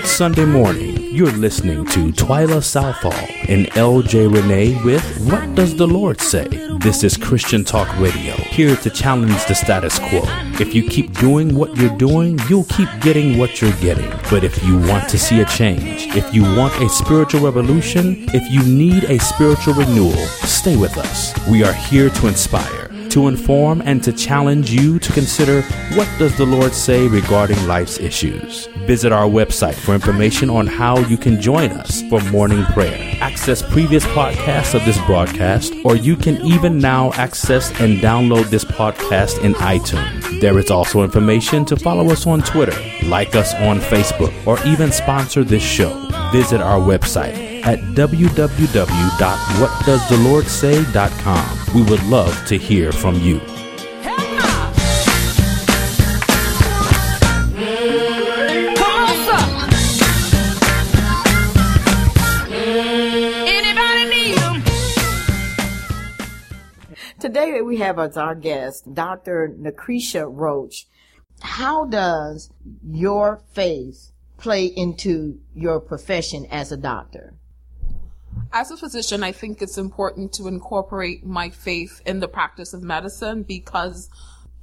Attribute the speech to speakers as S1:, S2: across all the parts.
S1: Good Sunday morning. You're listening to Twyla Southall and LJ Renee with What Does the Lord Say? This is Christian Talk Radio, here to challenge the status quo. If you keep doing what you're doing, you'll keep getting what you're getting. But if you want to see a change, if you want a spiritual revolution, if you need a spiritual renewal, stay with us. We are here to inspire to inform and to challenge you to consider what does the Lord say regarding life's issues. Visit our website for information on how you can join us for morning prayer. Access previous podcasts of this broadcast, or you can even now access and download this podcast in iTunes. There is also information to follow us on Twitter, like us on Facebook, or even sponsor this show. Visit our website at www.whatdoesthelordsay.com. We would love to hear from you.
S2: Today we have as our guest Dr. Nakrisha Roach. How does your faith play into your profession as a doctor?
S3: As a physician, I think it's important to incorporate my faith in the practice of medicine because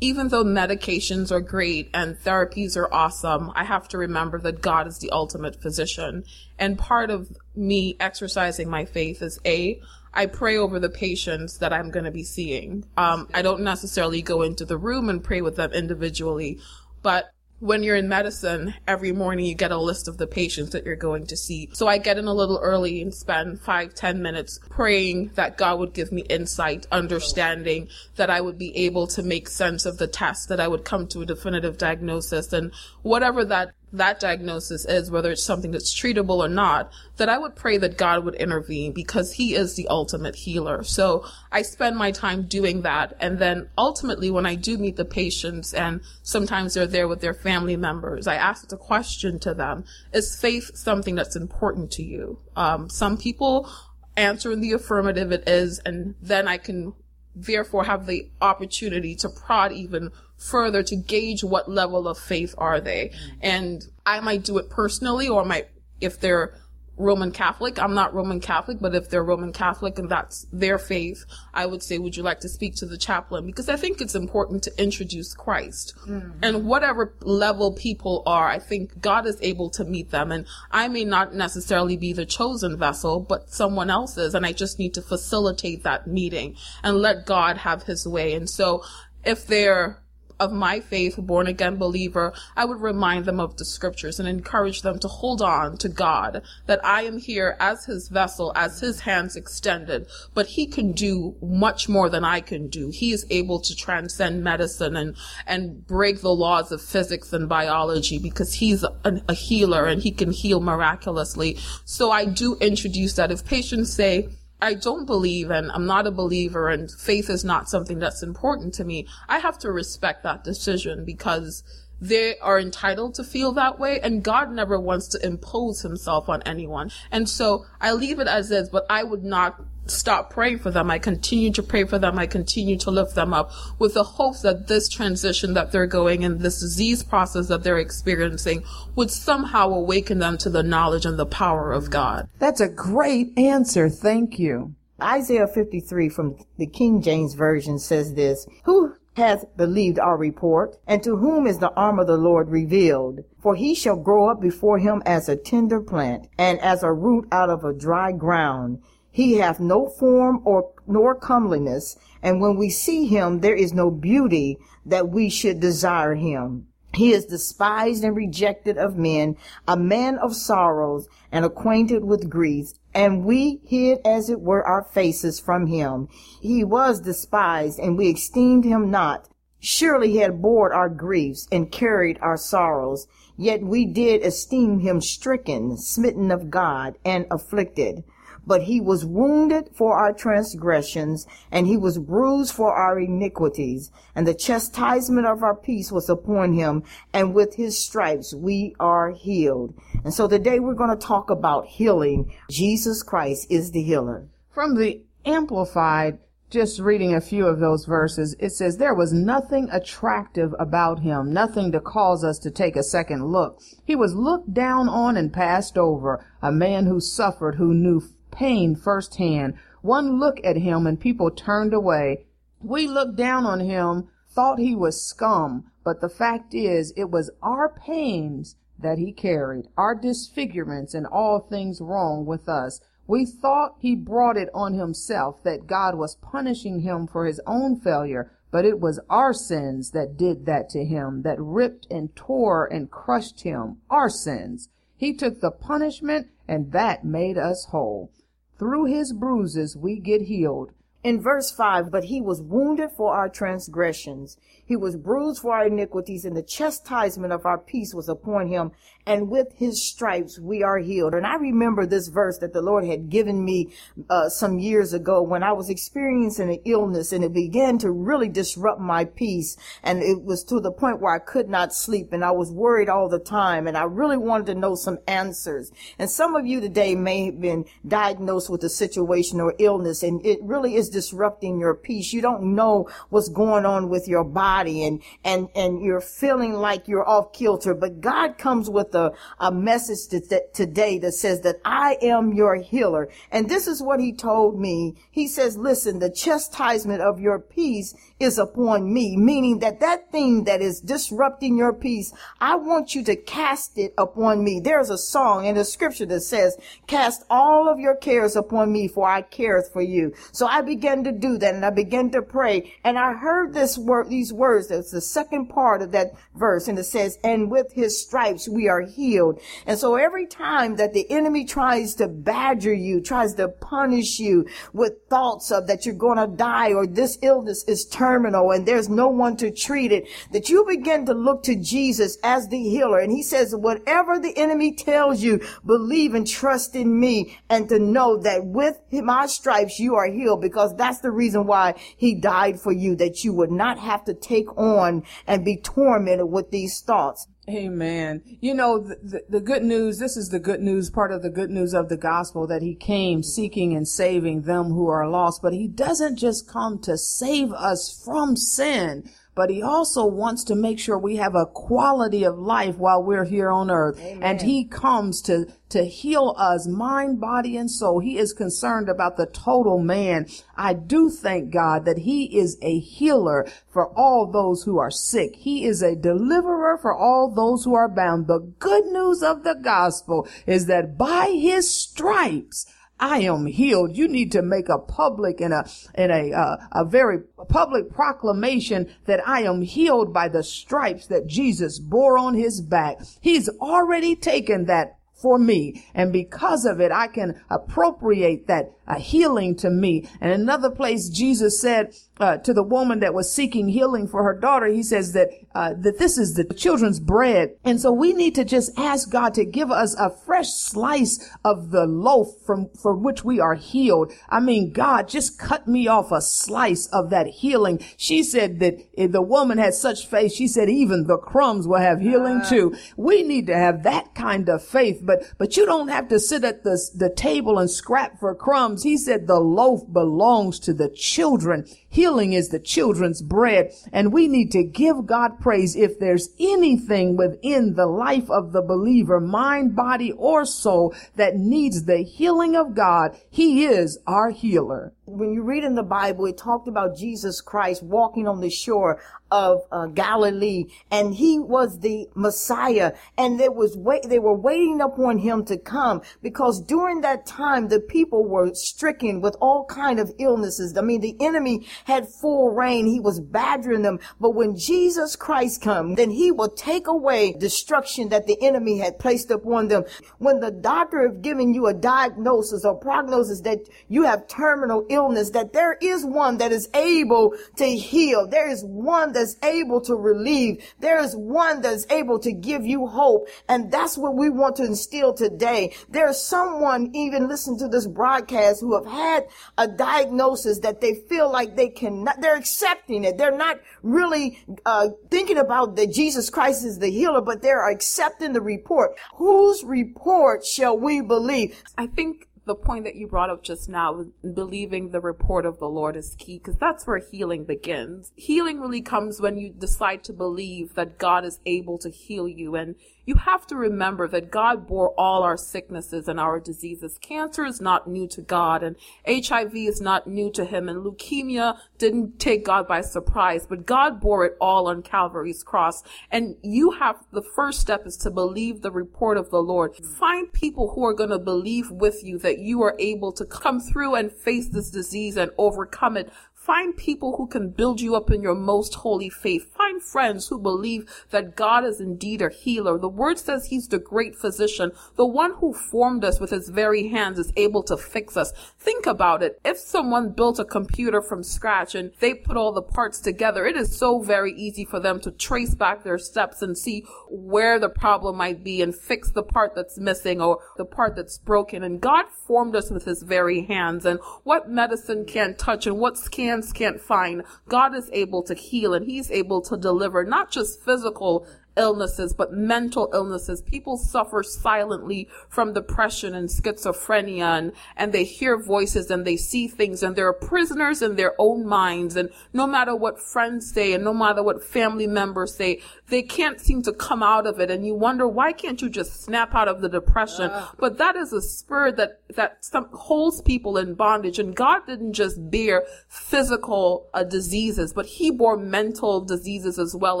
S3: even though medications are great and therapies are awesome, I have to remember that God is the ultimate physician. And part of me exercising my faith is A, I pray over the patients that I'm going to be seeing. Um, I don't necessarily go into the room and pray with them individually, but when you're in medicine, every morning you get a list of the patients that you're going to see. So I get in a little early and spend five, ten minutes praying that God would give me insight, understanding that I would be able to make sense of the test, that I would come to a definitive diagnosis and whatever that that diagnosis is, whether it's something that's treatable or not, that I would pray that God would intervene because He is the ultimate healer. So I spend my time doing that. And then ultimately, when I do meet the patients and sometimes they're there with their family members, I ask the question to them, is faith something that's important to you? Um, some people answer in the affirmative, it is, and then I can therefore have the opportunity to prod even further to gauge what level of faith are they. Mm. And I might do it personally or might, if they're Roman Catholic, I'm not Roman Catholic, but if they're Roman Catholic and that's their faith, I would say, would you like to speak to the chaplain? Because I think it's important to introduce Christ. Mm-hmm. And whatever level people are, I think God is able to meet them. And I may not necessarily be the chosen vessel, but someone else is. And I just need to facilitate that meeting and let God have his way. And so if they're of my faith, born again believer, I would remind them of the scriptures and encourage them to hold on to God, that I am here as his vessel, as his hands extended, but he can do much more than I can do. He is able to transcend medicine and, and break the laws of physics and biology because he's a, a healer and he can heal miraculously. So I do introduce that if patients say, I don't believe and I'm not a believer and faith is not something that's important to me, I have to respect that decision because they are entitled to feel that way and God never wants to impose himself on anyone. And so I leave it as is, but I would not stop praying for them. I continue to pray for them. I continue to lift them up with the hope that this transition that they're going in, this disease process that they're experiencing would somehow awaken them to the knowledge and the power of God.
S4: That's a great answer. Thank you.
S2: Isaiah 53 from the King James Version says this, Who hath believed our report, and to whom is the arm of the Lord revealed? For he shall grow up before him as a tender plant, and as a root out of a dry ground. He hath no form or nor comeliness, and when we see him, there is no beauty that we should desire him. He is despised and rejected of men, a man of sorrows and acquainted with grief, and we hid as it were our faces from him. He was despised, and we esteemed him not. Surely he had borne our griefs and carried our sorrows, yet we did esteem him stricken, smitten of God, and afflicted but he was wounded for our transgressions and he was bruised for our iniquities. And the chastisement of our peace was upon him and with his stripes we are healed. And so today we're going to talk about healing. Jesus christ is the healer.
S4: From the amplified just reading a few of those verses, it says, There was nothing attractive about him, nothing to cause us to take a second look. He was looked down on and passed over, a man who suffered, who knew pain firsthand. One look at him and people turned away. We looked down on him, thought he was scum, but the fact is, it was our pains that he carried, our disfigurements and all things wrong with us. We thought he brought it on himself, that God was punishing him for his own failure, but it was our sins that did that to him, that ripped and tore and crushed him, our sins. He took the punishment, and that made us whole. Through his bruises we get healed.
S2: In verse 5, but he was wounded for our transgressions. He was bruised for our iniquities, and the chastisement of our peace was upon him, and with his stripes we are healed. And I remember this verse that the Lord had given me uh, some years ago when I was experiencing an illness, and it began to really disrupt my peace. And it was to the point where I could not sleep, and I was worried all the time, and I really wanted to know some answers. And some of you today may have been diagnosed with a situation or illness, and it really is disrupting your peace. You don't know what's going on with your body body and, and, and you're feeling like you're off kilter. But God comes with a, a message to, today that says that I am your healer. And this is what he told me. He says, listen, the chastisement of your peace is upon me, meaning that that thing that is disrupting your peace, I want you to cast it upon me. There's a song in the scripture that says, cast all of your cares upon me for I careth for you. So I began to do that and I began to pray and I heard this word, these words words. That's the second part of that verse. And it says, and with his stripes we are healed. And so every time that the enemy tries to badger you, tries to punish you with thoughts of that you're going to die or this illness is terminal and there's no one to treat it, that you begin to look to Jesus as the healer. And he says, whatever the enemy tells you, believe and trust in me and to know that with my stripes you are healed because that's the reason why he died for you, that you would not have to take take on and be tormented with these thoughts.
S4: Amen. You know, the, the, the, good news, this is the good news, part of the good news of the gospel that he came seeking and saving them who are lost, but he doesn't just come to save us from sin, but he also wants to make sure we have a quality of life while we're here on earth. Amen. And he comes to, to heal us mind, body, and soul. He is concerned about the total man. I do thank God that he is a healer for all those who are sick. He is a deliverer for all those who are bound. The good news of the gospel is that by his stripes, I am healed. You need to make a public and a and a uh, a very public proclamation that I am healed by the stripes that Jesus bore on his back. He's already taken that for me. And because of it, I can appropriate that uh, healing to me. And another place, Jesus said uh, to the woman that was seeking healing for her daughter, he says that uh, that this is the children's bread. And so we need to just ask God to give us a fresh slice of the loaf from for which we are healed. I mean, God, just cut me off a slice of that healing. She said that the woman had such faith. She said even the crumbs will have healing uh. too. We need to have that kind of faith. But but you don't have to sit at the the table and scrap for crumbs he said the loaf belongs to the children. Healing is the children's bread. And we need to give God praise if there's anything within the life of the believer, mind, body, or soul that needs the healing of God. He is our healer.
S2: When you read in the Bible, it talked about Jesus Christ walking on the shore of uh, Galilee, and he was the Messiah, and there was wait, they were waiting upon him to come because during that time the people were stricken with all kind of illnesses. I mean, the enemy had full reign; he was badgering them. But when Jesus Christ come, then he will take away destruction that the enemy had placed upon them. When the doctor have given you a diagnosis or prognosis that you have terminal illness, that there is one that is able to heal. There is one that's able to relieve. There is one that's able to give you hope. And that's what we want to instill today. There's someone even listen to this broadcast who have had a diagnosis that they feel like they cannot, they're accepting it. They're not really uh, thinking about that Jesus Christ is the healer, but they're accepting the report. Whose report shall we believe?
S3: I think the point that you brought up just now, believing the report of the Lord is key because that's where healing begins. Healing really comes when you decide to believe that God is able to heal you and you have to remember that God bore all our sicknesses and our diseases. Cancer is not new to God and HIV is not new to him and leukemia didn't take God by surprise, but God bore it all on Calvary's cross. And you have, the first step is to believe the report of the Lord. Find people who are going to believe with you that you are able to come through and face this disease and overcome it. Find people who can build you up in your most holy faith. Find friends who believe that God is indeed a healer. The word says he's the great physician. The one who formed us with his very hands is able to fix us. Think about it. If someone built a computer from scratch and they put all the parts together, it is so very easy for them to trace back their steps and see where the problem might be and fix the part that's missing or the part that's broken. And God formed us with his very hands and what medicine can't touch and what scans can't find, God is able to heal and he's able to deliver not just physical illnesses, but mental illnesses. People suffer silently from depression and schizophrenia and, and they hear voices and they see things and they're prisoners in their own minds. And no matter what friends say and no matter what family members say, they can't seem to come out of it. And you wonder, why can't you just snap out of the depression? Uh. But that is a spirit that, that some, holds people in bondage. And God didn't just bear physical uh, diseases, but he bore mental diseases as well.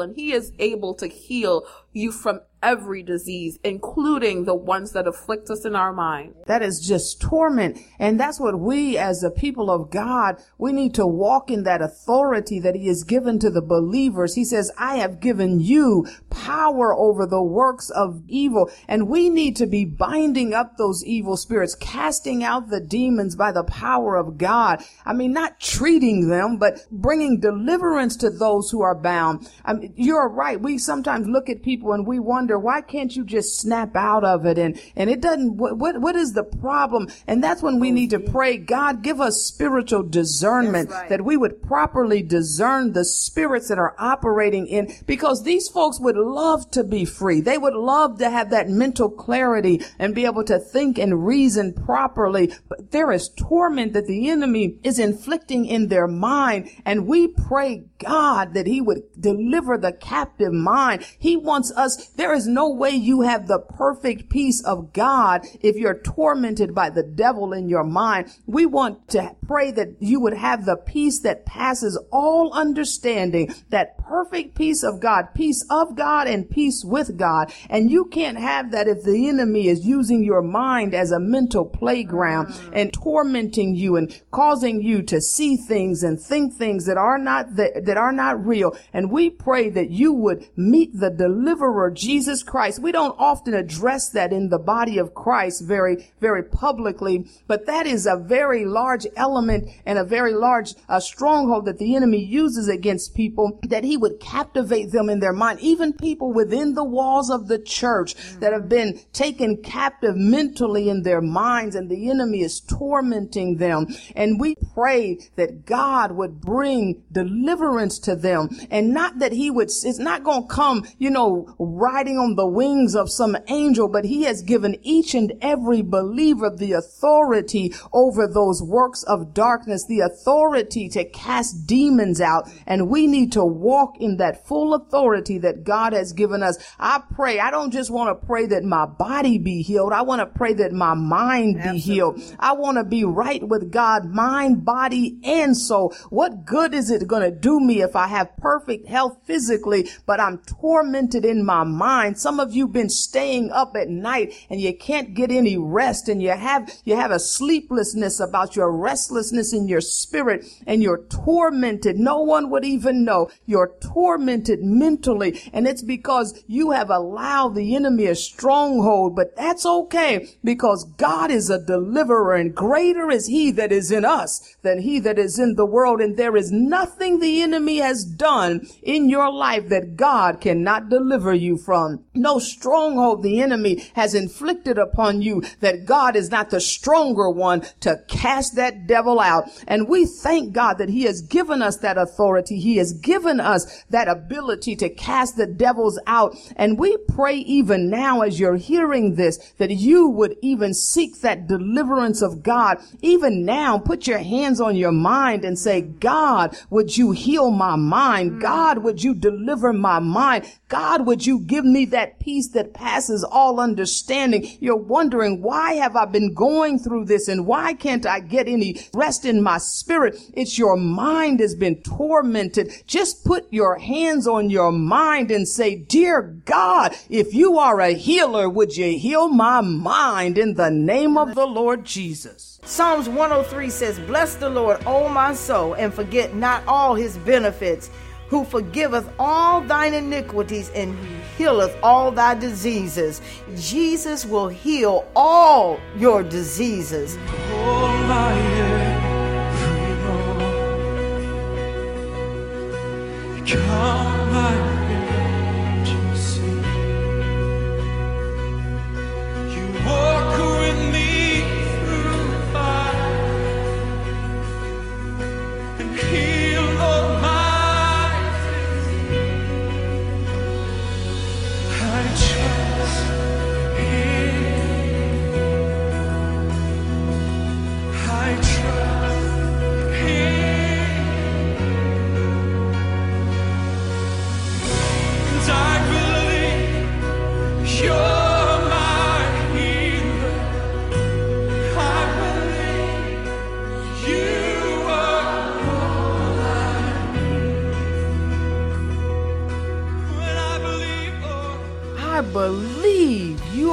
S3: And he is able to heal you from every disease, including the ones that afflict us in our mind.
S4: That is just torment. And that's what we as the people of God, we need to walk in that authority that he has given to the believers. He says, I have given you power over the works of evil. And we need to be binding up those evil spirits, casting out the demons by the power of God. I mean, not treating them, but bringing deliverance to those who are bound. I mean, you're right. We sometimes look at people and we wonder, wonder why can't you just snap out of it? And and it doesn't what what, what is the problem? And that's when we oh, need to pray. God give us spiritual discernment right. that we would properly discern the spirits that are operating in because these folks would love to be free. They would love to have that mental clarity and be able to think and reason properly. But there is torment that the enemy is inflicting in their mind and we pray god that he would deliver the captive mind. He wants us there is is no way you have the perfect peace of God if you're tormented by the devil in your mind. We want to pray that you would have the peace that passes all understanding, that perfect peace of God, peace of God and peace with God. And you can't have that if the enemy is using your mind as a mental playground mm. and tormenting you and causing you to see things and think things that are not that, that are not real. And we pray that you would meet the deliverer Jesus Jesus Christ. We don't often address that in the body of Christ very, very publicly, but that is a very large element and a very large uh, stronghold that the enemy uses against people that he would captivate them in their mind. Even people within the walls of the church that have been taken captive mentally in their minds and the enemy is tormenting them. And we pray that God would bring deliverance to them and not that he would, it's not going to come, you know, riding on on the wings of some angel, but he has given each and every believer the authority over those works of darkness, the authority to cast demons out. And we need to walk in that full authority that God has given us. I pray, I don't just want to pray that my body be healed. I want to pray that my mind be Absolutely. healed. I want to be right with God, mind, body, and soul. What good is it going to do me if I have perfect health physically, but I'm tormented in my mind? And some of you been staying up at night and you can't get any rest and you have, you have a sleeplessness about your restlessness in your spirit and you're tormented. No one would even know. You're tormented mentally and it's because you have allowed the enemy a stronghold, but that's okay because God is a deliverer and greater is he that is in us than he that is in the world. And there is nothing the enemy has done in your life that God cannot deliver you from. No stronghold the enemy has inflicted upon you that God is not the stronger one to cast that devil out. And we thank God that he has given us that authority. He has given us that ability to cast the devils out. And we pray even now as you're hearing this that you would even seek that deliverance of God. Even now, put your hands on your mind and say, God, would you heal my mind? God, would you deliver my mind? God, would you give me that peace that passes all understanding? You're wondering, why have I been going through this and why can't I get any rest in my spirit? It's your mind has been tormented. Just put your hands on your mind and say, dear God, if you are a healer, would you heal my mind in the name of the Lord Jesus?
S2: Psalms 103 says, Bless the Lord, O my soul, and forget not all his benefits who forgiveth all thine iniquities and healeth all thy diseases. Jesus will heal all your diseases.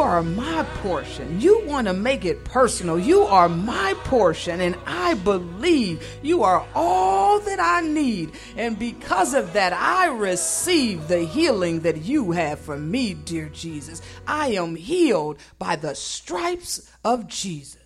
S4: Are my portion. You want to make it personal. You are my portion, and I believe you are all that I need. And because of that, I receive the healing that you have for me, dear Jesus. I am healed by the stripes of Jesus.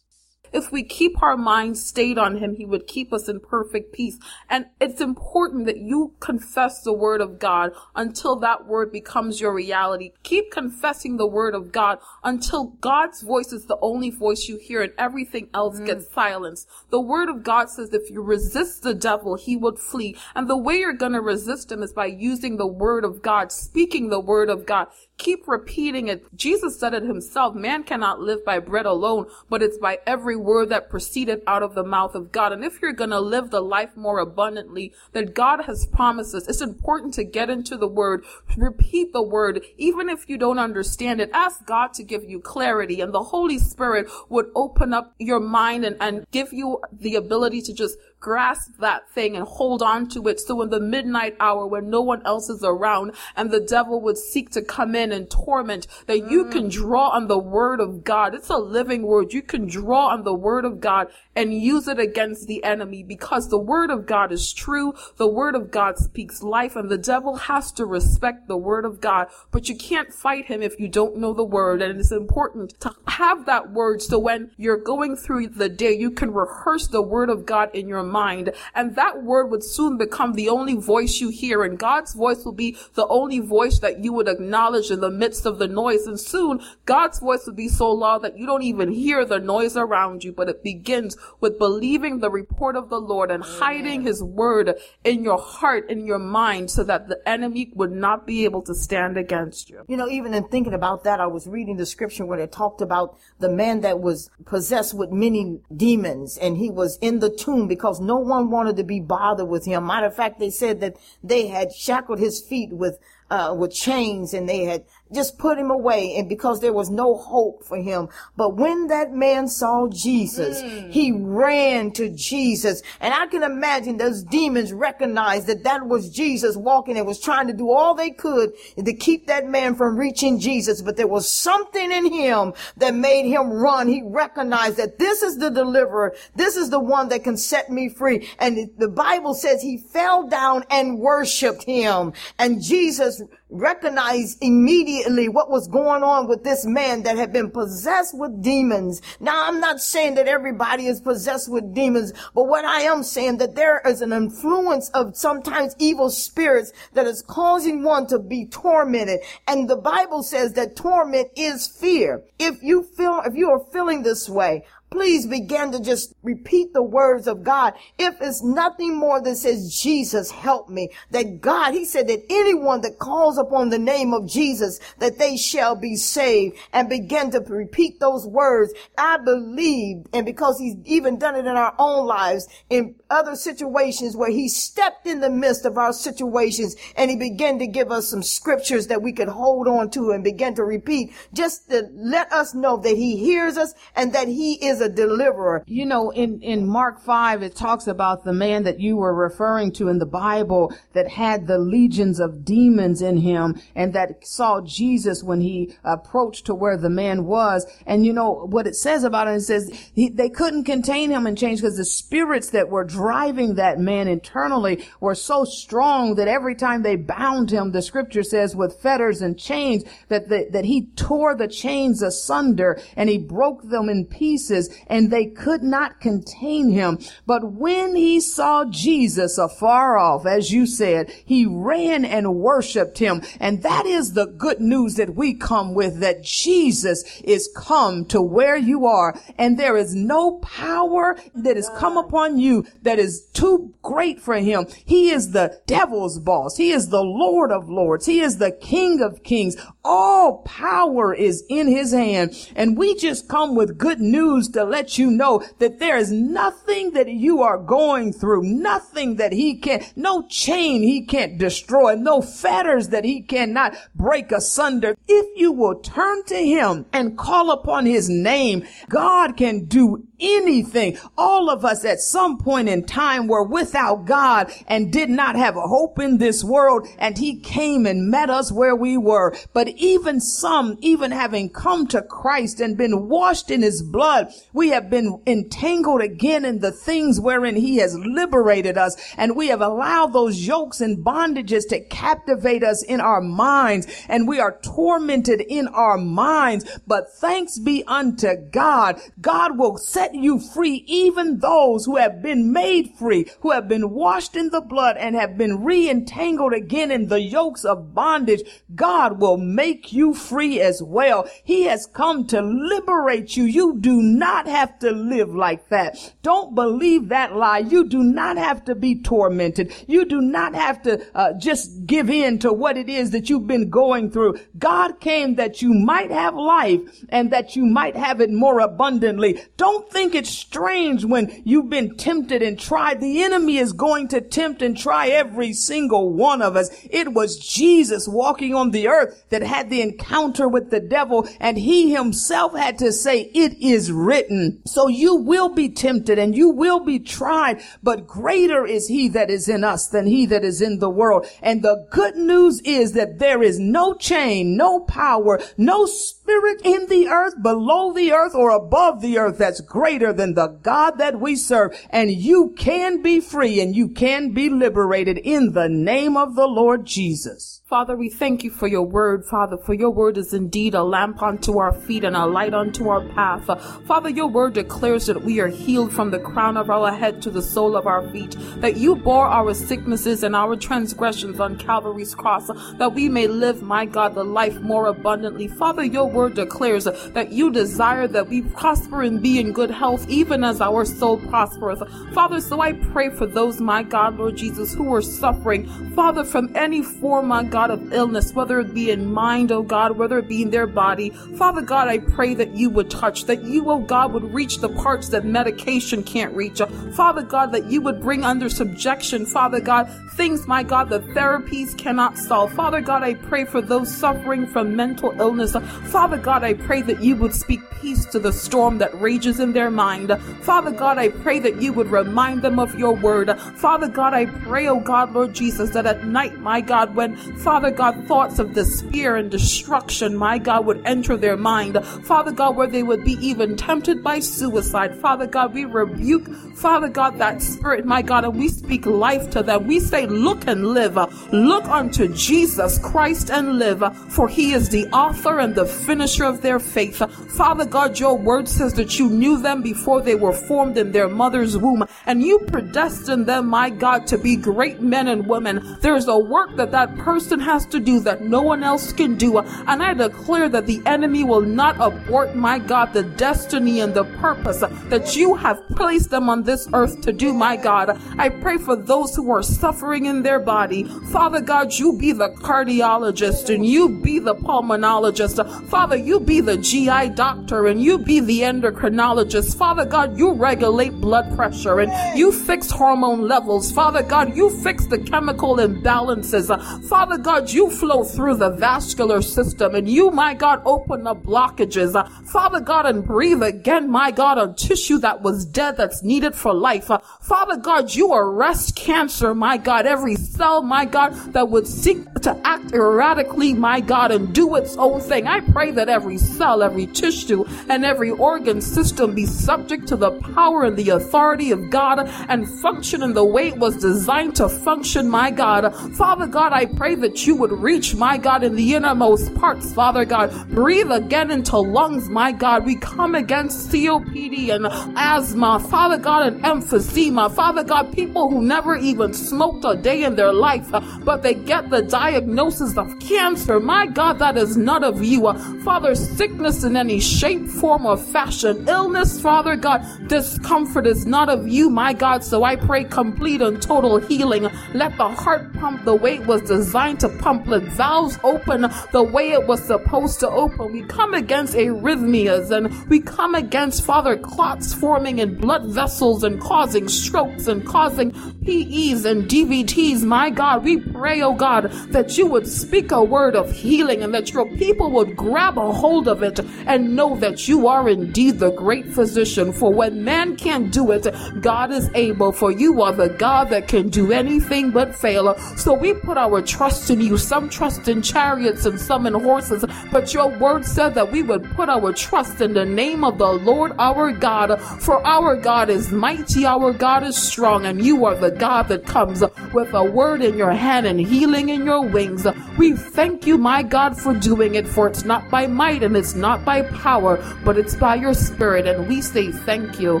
S3: If we keep our minds stayed on him, he would keep us in perfect peace. And it's important that you confess the word of God until that word becomes your reality. Keep confessing the word of God until God's voice is the only voice you hear and everything else mm. gets silenced. The word of God says if you resist the devil, he would flee. And the way you're going to resist him is by using the word of God, speaking the word of God. Keep repeating it. Jesus said it himself. Man cannot live by bread alone, but it's by every word that proceeded out of the mouth of God. And if you're going to live the life more abundantly that God has promised us, it's important to get into the word, repeat the word, even if you don't understand it. Ask God to give you clarity and the Holy Spirit would open up your mind and, and give you the ability to just grasp that thing and hold on to it. So in the midnight hour when no one else is around and the devil would seek to come in and torment, that mm. you can draw on the word of God. It's a living word. You can draw on the word of God and use it against the enemy because the word of God is true. The word of God speaks life and the devil has to respect the word of God, but you can't fight him if you don't know the word. And it's important to have that word so when you're going through the day, you can rehearse the word of God in your mind. And that word would soon become the only voice you hear. And God's voice will be the only voice that you would acknowledge in the midst of the noise. And soon God's voice will be so loud that you don't even hear the noise around you, but it begins with believing the report of the Lord and hiding his word in your heart, in your mind, so that the enemy would not be able to stand against you.
S2: You know, even in thinking about that, I was reading the scripture where it talked about the man that was possessed with many demons and he was in the tomb because no one wanted to be bothered with him. Matter of fact, they said that they had shackled his feet with uh, with chains and they had just put him away and because there was no hope for him. But when that man saw Jesus, mm. he ran to Jesus. And I can imagine those demons recognized that that was Jesus walking and was trying to do all they could to keep that man from reaching Jesus. But there was something in him that made him run. He recognized that this is the deliverer. This is the one that can set me free. And the Bible says he fell down and worshiped him. And Jesus recognized immediately what was going on with this man that had been possessed with demons. Now, I'm not saying that everybody is possessed with demons, but what I am saying that there is an influence of sometimes evil spirits that is causing one to be tormented. And the Bible says that torment is fear. If you feel, if you are feeling this way, please begin to just repeat the words of God. If it's nothing more than says, Jesus, help me, that God, he said that anyone that calls upon the name of Jesus, that they shall be saved and begin to repeat those words. I believe, and because he's even done it in our own lives, in other situations where he stepped in the midst of our situations and he began to give us some scriptures that we could hold on to and begin to repeat just to let us know that he hears us and that he is is a deliverer.
S4: You know, in, in Mark 5, it talks about the man that you were referring to in the Bible that had the legions of demons in him and that saw Jesus when he approached to where the man was. And you know, what it says about him, it says he, they couldn't contain him and change because the spirits that were driving that man internally were so strong that every time they bound him, the scripture says with fetters and chains, that, the, that he tore the chains asunder and he broke them in pieces and they could not contain him. But when he saw Jesus afar off, as you said, he ran and worshiped him. And that is the good news that we come with that Jesus is come to where you are and there is no power that has come upon you that is too great for him. He is the devil's boss. He is the Lord of lords. He is the King of kings. All power is in his hand. And we just come with good news to let you know that there is nothing that you are going through, nothing that he can, no chain he can't destroy, no fetters that he cannot break asunder. If you will turn to him and call upon his name, God can do anything. All of us at some point in time were without God and did not have a hope in this world. And he came and met us where we were. But even some, even having come to Christ and been washed in his blood, we have been entangled again in the things wherein he has liberated us. And we have allowed those yokes and bondages to captivate us in our minds. And we are tormented in our minds. But thanks be unto God. God will set you free, even those who have been made free, who have been washed in the blood and have been re-entangled again in the yokes of bondage. God will make you free as well. He has come to liberate you. You do not have to live like that. Don't believe that lie. You do not have to be tormented. You do not have to uh, just give in to what it is that you've been going through. God came that you might have life and that you might have it more abundantly. Don't think it's strange when you've been tempted and tried. The enemy is going to tempt and try every single one of us. It was Jesus walking on the earth that had the encounter with the devil and he himself had to say, it is written. So you will be tempted and you will be tried, but greater is he that is in us than he that is in the world. And the good news is that there is no chain, no power, no spirit in the earth, below the earth or above the earth that's greater than the God that we serve. And you can be free and you can be liberated in the name of the Lord Jesus.
S3: Father, we thank you for your word, Father, for your word is indeed a lamp unto our feet and a light unto our path. Father, your word declares that we are healed from the crown of our head to the sole of our feet, that you bore our sicknesses and our transgressions on Calvary's cross, that we may live, my God, the life more abundantly. Father, your word declares that you desire that we prosper and be in good health, even as our soul prospereth. Father, so I pray for those, my God, Lord Jesus, who are suffering, Father, from any form, my God, God, of illness, whether it be in mind, oh God, whether it be in their body. Father God, I pray that you would touch, that you, oh God, would reach the parts that medication can't reach. Father God, that you would bring under subjection, Father God, things, my God, that therapies cannot solve. Father God, I pray for those suffering from mental illness. Father God, I pray that you would speak peace to the storm that rages in their mind. Father God, I pray that you would remind them of your word. Father God, I pray, oh God, Lord Jesus, that at night, my God, when Father God, thoughts of despair and destruction, my God, would enter their mind. Father God, where they would be even tempted by suicide. Father God, we rebuke, Father God, that spirit, my God, and we speak life to them. We say, look and live. Look unto Jesus Christ and live, for he is the author and the finisher of their faith. Father God, your word says that you knew them before they were formed in their mother's womb, and you predestined them, my God, to be great men and women. There's a work that that person has to do that no one else can do, and I declare that the enemy will not abort, my God, the destiny and the purpose that you have placed them on this earth to do, my God. I pray for those who are suffering in their body. Father God, you be the cardiologist and you be the pulmonologist. Father, you be the GI doctor and you be the endocrinologist. Father God, you regulate blood pressure and you fix hormone levels. Father God, you fix the chemical imbalances. Father God, you flow through the vascular system and you, my God, open up blockages. Uh, Father God, and breathe again, my God, on tissue that was dead that's needed for life. Uh, Father God, you arrest cancer, my God, every cell, my God, that would seek to act erratically, my God, and do its own thing. I pray that every cell, every tissue, and every organ system be subject to the power and the authority of God and function in the way it was designed to function, my God. Father God, I pray that you would reach, my God, in the innermost parts, Father God. Breathe again into lungs, my God. We come against COPD and asthma, Father God, and emphysema. Father God, people who never even smoked a day in their life, but they get the diagnosis of cancer. My God, that is not of you. Father, sickness in any shape, form, or fashion, illness, Father God, discomfort is not of you, my God. So I pray complete and total healing. Let the heart pump the way it was designed to pump. Let valves open the way it was supposed to open. We come against arrhythmias and we come against, Father, clots forming in blood vessels and causing strokes and causing PEs and DVTs. My God, we pray, oh God, that you would speak a word of healing and that your people would grab a hold of it and know that you are indeed the great physician. For when man can't do it, God is able. For you are the God that can do anything but fail. So we put our trust in you. Some trust in chariots and some in horses, but your word said that we would put our trust in the name of the Lord our God. For our God is mighty, our God is strong, and you are the God that comes with a word in your hand and healing in your wings. We thank you, my God, for doing it, for it's not by might and it's not by power, but it's by your spirit, and we say thank you.